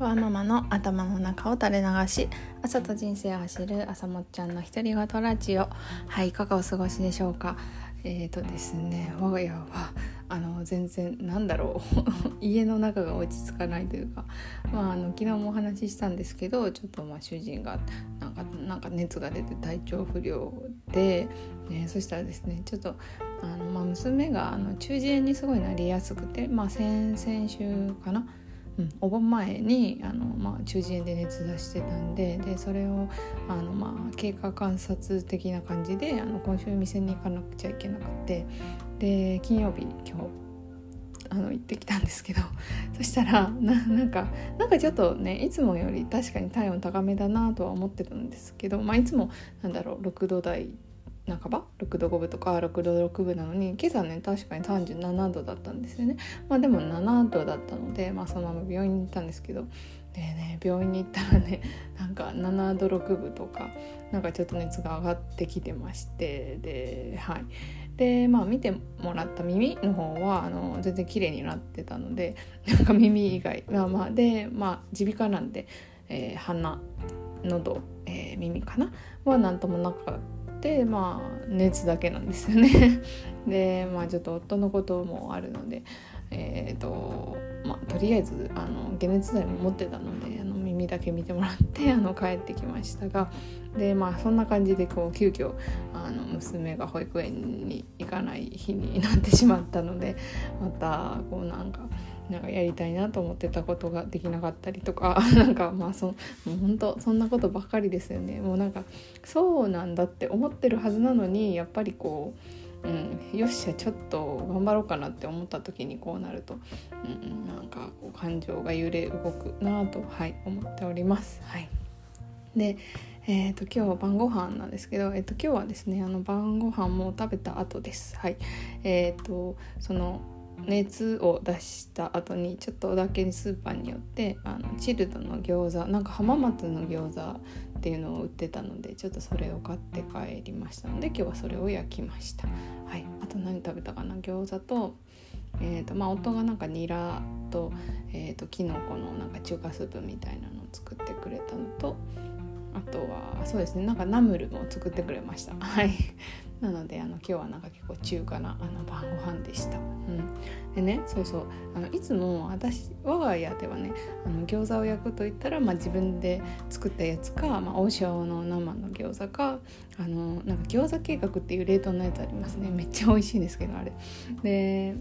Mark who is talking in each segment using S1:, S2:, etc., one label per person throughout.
S1: ワーママの頭の中を垂れ流し朝と人生を走る朝もっちゃんの独り言ラジオ。はいいかがお過ごしでしょうか？えーとですね我が家はあの全然なんだろう。家の中が落ち着かないというか、まあ、あの昨日もお話ししたんですけどちょっとまあ主人がなんかなんか熱が出て体調不良で、ね、そしたらですねちょっとあの、まあ、娘があの中耳炎にすごいなりやすくて、まあ、先々週かな？うん、お盆前にあの、まあ、中耳炎で熱出してたんででそれをあの、まあ、経過観察的な感じであの今週店に行かなくちゃいけなくてで金曜日今日あの行ってきたんですけど そしたらななんかなんかちょっとねいつもより確かに体温高めだなとは思ってたんですけど、まあ、いつもなんだろう6度台半ば？6度5分とか6度6分なのに今朝ね確かに37度だったんですよね。まあでも7度だったので、まあ、そのまま病院に行ったんですけど。でね病院に行ったらね なんか7度6分とかなんかちょっと熱が上がってきてまして。ではい。でまあ見てもらった耳の方はあの全然綺麗になってたのでなんか耳以外。まあまあでまあ耳鼻科なんで、えー、鼻喉、えー、耳かな？は何ともなかったてまあ熱だけなんですよね でまあちょっと夫のこともあるのでえっ、ー、とまあとりあえずあの解熱剤も持ってたのであの耳だけ見てもらってあの帰ってきましたがでまあそんな感じでこう急遽あの娘が保育園に行かない日になってしまったのでまたこうなんか。なんかやりたいなと思ってたことができなかったりとか なんかまあそもう本当そんなことばっかりですよねもうなんかそうなんだって思ってるはずなのにやっぱりこう、うん、よっしゃちょっと頑張ろうかなって思った時にこうなると、うん、なんかこう感情が揺れ動くなと、はい、思っております。はい、でえーと、今日は晩ご飯なんですけど、えーと、今日はですねあの晩ご飯も食べた後です。はいえーとその熱を出した後にちょっとだけスーパーによってあのチルドの餃子なんか浜松の餃子っていうのを売ってたのでちょっとそれを買って帰りましたので今日はそれを焼きました。はい。あと何食べたかな？餃子とえーとまあ、夫がなんかニラと,、えーと、きのこのなんか中華スープみたいなのを作ってくれたのとあとはそうですねなんかナムルも作ってくれました。はい。なのであの今日はなんか結構中華なあの晩ご飯でした。うん、でねそうそう。あのいつも私我が家ではねあの餃子を焼くといったら、まあ、自分で作ったやつか、まあ、王将の生の餃子かあのなんか餃子計画っていう冷凍のやつありますね。めっちゃ美味しいんですけどあれ。で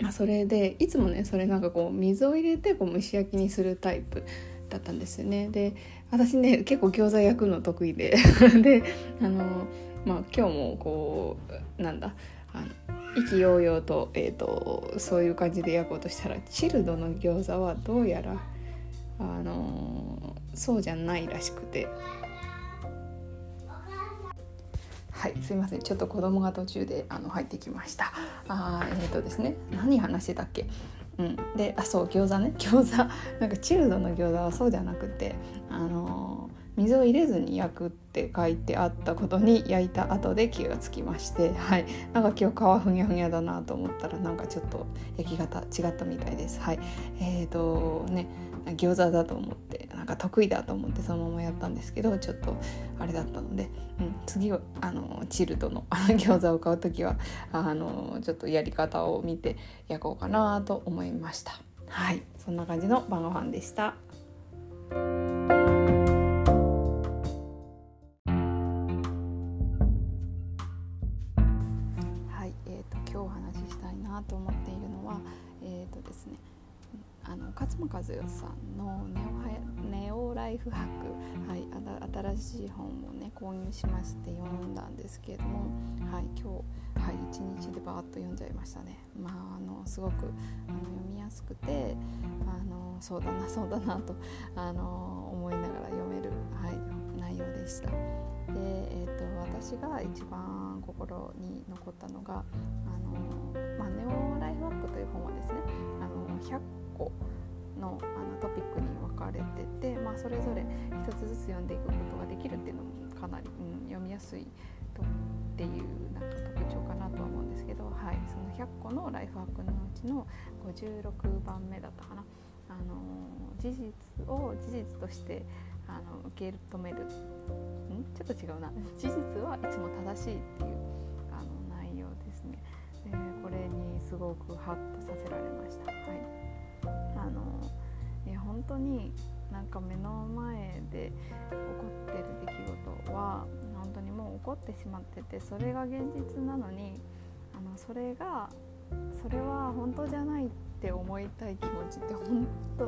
S1: まあ、それでいつもねそれなんかこう水を入れてこう蒸し焼きにするタイプだったんですよね。で私ね結構餃子焼くの得意で。であのまあ今日もこうなんだあの意気揚々と,、えーと、そういう感じで焼こうとしたらチルドの餃子はどうやらあのそうじゃないらしくて。はいすいません。ちょっと子供が途中であの入ってきました。あえっ、ー、とですね何話してたっけ？うん、であそう餃子ね。餃子。なんかチルドの餃子はそうじゃなくてあの水を入れずに焼くって書いてあったことに焼いた後で気がつきましてはい。なんか今日皮ふにゃふにゃだなと思ったらなんかちょっと焼き方違ったみたいです。はい。えーとね餃子だと思ってなんか得意だと思ってそのままやったんですけどちょっとあれだったので、うん、次はあのチルドの 餃子を買う時はあのちょっとやり方を見て焼こうかなと思いました。はい。そんな感じの晩ご飯でした。しい本をね購入しまして読んだんですけれども、はい、今日、はい、一日でバーッと読んじゃいましたね。まあ、あのすごくあの読みやすくてあのそうだな そうだなとあの思いながら読める、はい、内容でした。で、えーと、私が一番心に残ったのがあの、まあ、ネオライフハックという本はですねあの100個のあのトピックに分かれてて、まあ、それぞれ一つずつ読んでいくことができるっていうのもかなり、うん、読みやすいとっていうなんか特徴かなとは思うんですけど、はい、その100個のライフハックのうちの56番目だったかな。あの事実を事実としてあの受け止める。ん？ちょっと違うな。事実はいつも正しいっていうあの内容ですね。でこれにすごくハッとさせられました。はい。あのいや本当になんか目の前で起こってる出来事は本当にもう起こってしまっててそれが現実なのにあのそれがそれは本当じゃないって思いたい気持ちって本当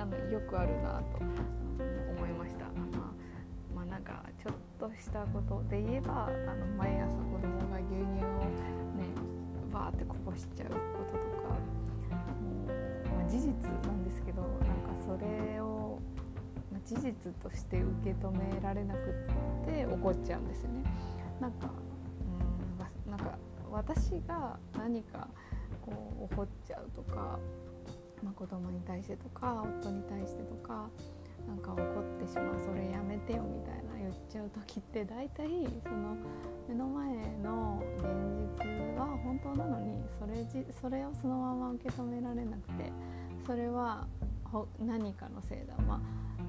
S1: あのよくあるなと思いました。まあ、まあ、なんかちょっとしたことで言えばあの毎朝子供が牛乳をねバーってこぼしちゃうこととか、事実なんですけどなんかそれを、まあ、事実として受け止められなくって怒っちゃうんですよね。なんかうんなんか私が何かこう怒っちゃうとか、まあ、子供に対してとか夫に対してとかなんか怒ってしまうそれやめてよみたいな言っちゃう時って大体その目の前の現実は本当なのにそれじそれをそのまま受け止められなくてそれは何かのせいだ。まあ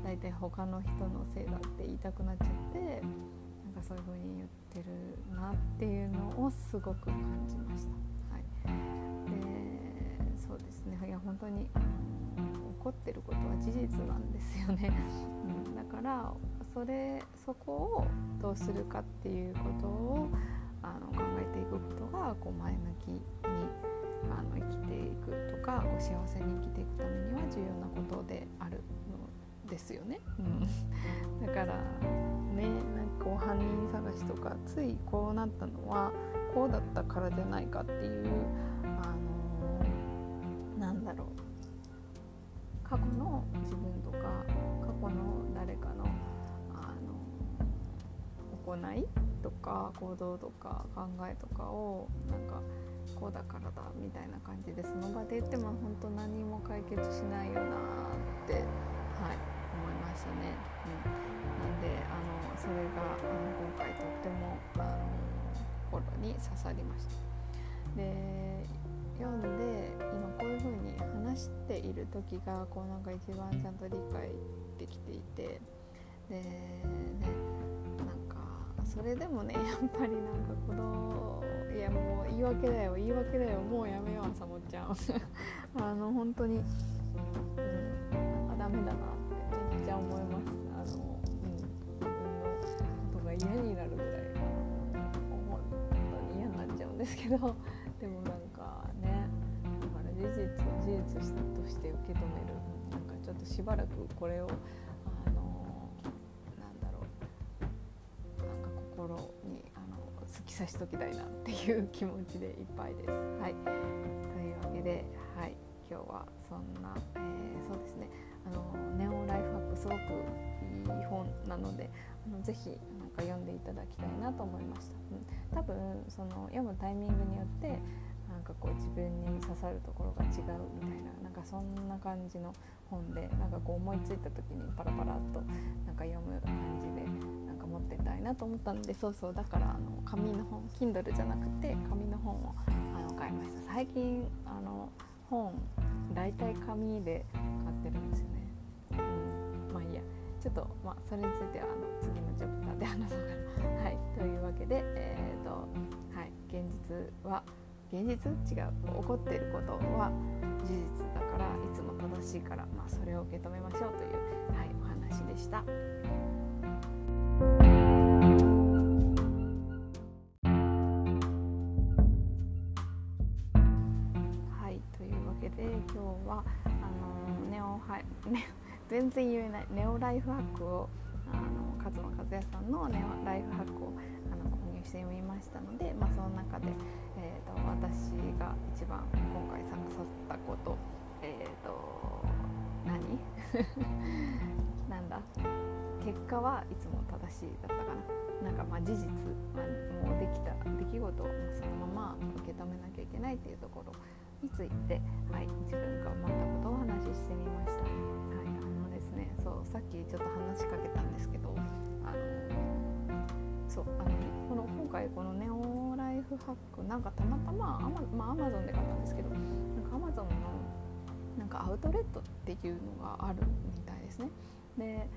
S1: 大体他の人のせいだって言いたくなっちゃってなんかそういう風に言ってるなっていうのをすごく感じました。はい、でそうですね。いや本当に起こってることは事実なんですよね、うん、だからそれそこをどうするかっていうことをあの考えていくことがこう前向きにあの生きていくとかこう幸せに生きていくためには重要なことであるのですよね。うん、だからねなんかこう犯人探しとかついこうなったのはこうだったからじゃないかっていうあのなんだろう過去の自分とか過去の誰かのあの行いとか行動とか考えとかをなんかこうだからだみたいな感じでその場で言っても本当何も解決しないよなって、はい、思いましたね。うん、なんであのそれがあの今回とってもあの心に刺さりました。で読んで今こういう風に話している時がこうなんか一番ちゃんと理解できていてでねなんかそれでもね やっぱりなんかこのいやもう言い訳だよ言い訳だよもうやめよう朝もちゃん。あの本当に、うん、あダメだなってめっちゃ思います。あの、うん、自分のことが嫌になるぐらい本当に嫌になっちゃうんですけど。でもなんかねだから事実を事実として受け止める。なんかちょっとしばらくこれをなんか心にあの突き刺しときたいなっていう気持ちでいっぱいです。はい、というわけで、はい、今日はそんな、えー、そうですねあのネオライフハックすごくいい本なのであのぜひなんか読んでいただきたいなと思いました。うん、多分その読むタイミングによってなんかこう自分に刺さるところが違うみたいななんかそんな感じの本でなんかこう思いついた時にパラパラっとなんか読む感じでなと思ったんでそうそうだからあの紙の本 Kindle じゃなくて紙の本をあの買いました。最近あの本大体紙で買ってるんですよね、うん、まあいいや。ちょっとまあそれについてはあの次のチャプターで話そうかな。はい。というわけでえっ、ー、とはい。現実は現実？違う。起こっていることは事実だからいつも正しいから、まあ、それを受け止めましょうという、はい、お話でした。ね、全然言えない。ネオライフハックをあの勝間和也さんのネオライフハックをあの購入して読みましたので、まあ、その中でえーと、私が一番今回参加させたことえっ、ー、と何？なんだ？結果はいつも正しいだったかな。なんかまあ事実、まあ、もうできた出来事をそのまま受け止めなきゃいけないっていうところについて、はい、自分が思ったことをお話ししてみました。はい、あのですねそうさっきちょっと話しかけたんですけどあのそうあのねこの今回このネオライフハックなんかたまたまアマ,、まあ、アマゾンで買ったんですけどなんかアマゾンのなんかアウトレットっていうのがあるみたいですね。で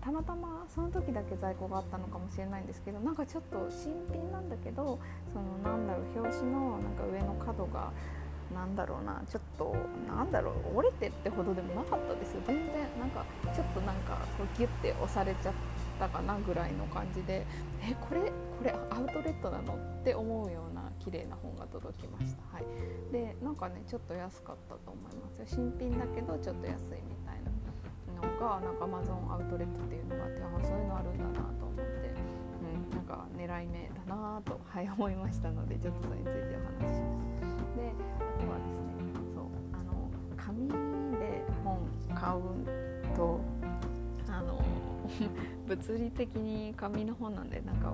S1: たまたまその時だけ在庫があったのかもしれないんですけどなんかちょっと新品なんだけどそのなんだろう表紙のなんか上の角がなんだろうなちょっとなんだろう折れてってほどでもなかったですよ全然なんかちょっとなんかこうギュッて押されちゃったかなぐらいの感じでえこれこれアウトレットなのって思うような綺麗な本が届きました、はい、でなんかねちょっと安かったと思います。よ新品だけどちょっと安いみたいなのがなんかアマゾンアウトレットっていうのがあってあそういうのあるんだなと思って、なんか狙い目だなと、はい、思いましたのでちょっとそれについてお話しします。であとはですねそうあの紙で本買うとあの物理的に紙の本なんでなんか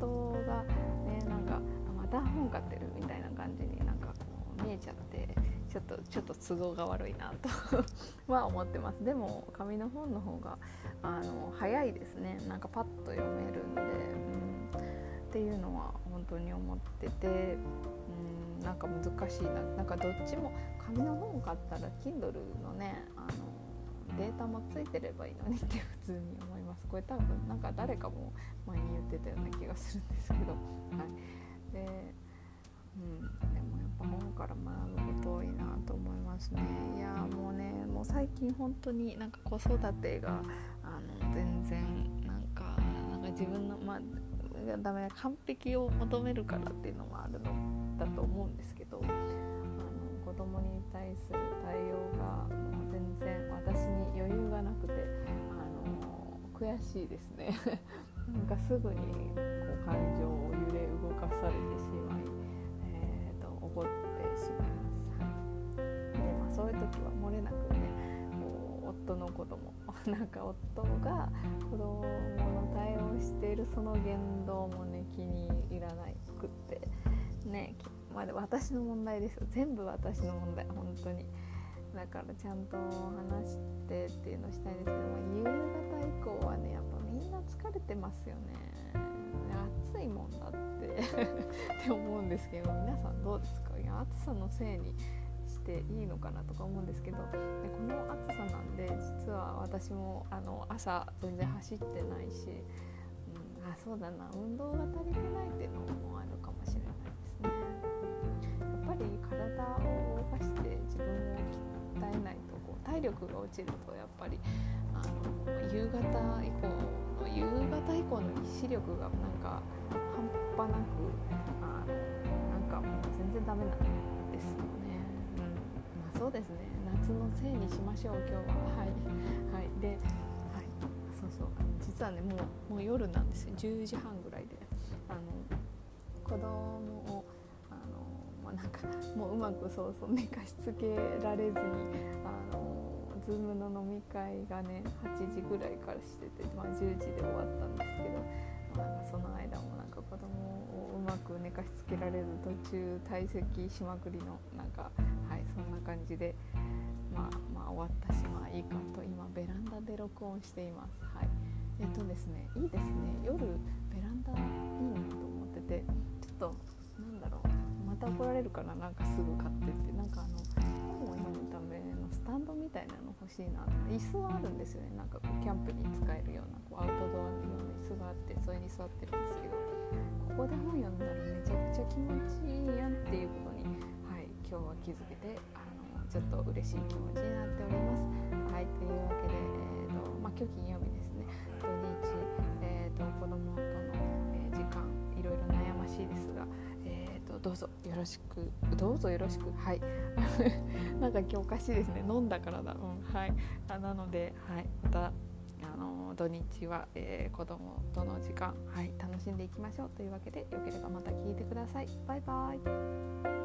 S1: 夫がねなんかまた本買ってるみたいな感じになんかこう見えちゃってちょっとちょっと都合が悪いなと は思ってます。でも紙の本の方があの早いですね。なんかパッと読めるんで、うん、っていうのは本当に思ってて、うん、なんか難しいな。なんかどっちも紙の本買ったら Kindle のねあのデータもついてればいいのにって 普通に思います。これ多分なんか誰かも前に言ってたような気がするんですけど、はい、でうん、でもやっぱ本から学ぶこと多いなと思いますね。いやもうねもう最近本当になんか子育てがあの全然なんかなんか自分のまあダメ完璧を求めるからっていうのもあるのだと思うんですけどあの子供に対する対応がもう全然私に余裕がなくてあの悔しいですね。なんかすぐにこう感情を揺れ動かされてしまいしまいます。はい、でまあそういう時は漏れなくねこう夫の子供 なんか夫が子供の対応しているその言動もね気に入らないくってねまあ、私の問題ですよ。全部私の問題本当に。だからちゃんと話してっていうのをしたいんですけども夕方以降はねやっぱみんな疲れてますよね。暑いもんだって って思うんですけど皆さんどうですか？や暑さのせいにしていいのかなとか思うんですけどでこの暑さなんで実は私もあの朝全然走ってないし、うん、あそうだな運動が足りてないっていうのもあるかもしれないですね。やっぱり体を動かして自分を鍛えないとこう体力が落ちるとやっぱりあの夕方以降の夕方以降の意志力がなんか半端なくあのかもう全然ダメなんですよね。うん。まあ、そうですね。夏のせいにしましょう今日は。はい。はい。で、はい、そうそう。実はねもうもう夜なんですよ。10時半ぐらいであの子供をあの、まあ、なんかもううまくそうそう寝かしつけられずにあの Zoom の飲み会がね8時ぐらいからしてて、まあ、10時で終わったんですけど、その間もなんか子供をうまく寝かしつけられず途中退席しまくりのなんかはいそんな感じで、まあ、まあ終わったしまあいいかと今ベランダで録音しています。はい。えっとですねいいですね。夜ベランダいいなと思っててちょっとなんだろう。また怒られるからなんかすぐ買ってって。タンドみたいなの欲しいな椅子はあるんですよね。なんかこうキャンプに使えるようなこうアウトドアのような椅子があってそれに座ってるんですけどここで本読んだらめちゃくちゃ気持ちいいやんっていうことに、はい、今日は気づけてあのちょっと嬉しい気持ちになっております。はいというわけで、えーとまあ、今日金曜日ですね。土日、えーと、子供との、えー、時間いろいろ悩ましいですが、えーと、どうぞよろしく。どうぞよろしく。はい。なんか今日おかしいですね。飲んだからだ、うん、はい。あなので、はい、またあの土日は、えー、子供との時間、はい、楽しんでいきましょう。というわけでよければまた聞いてください。バイバイ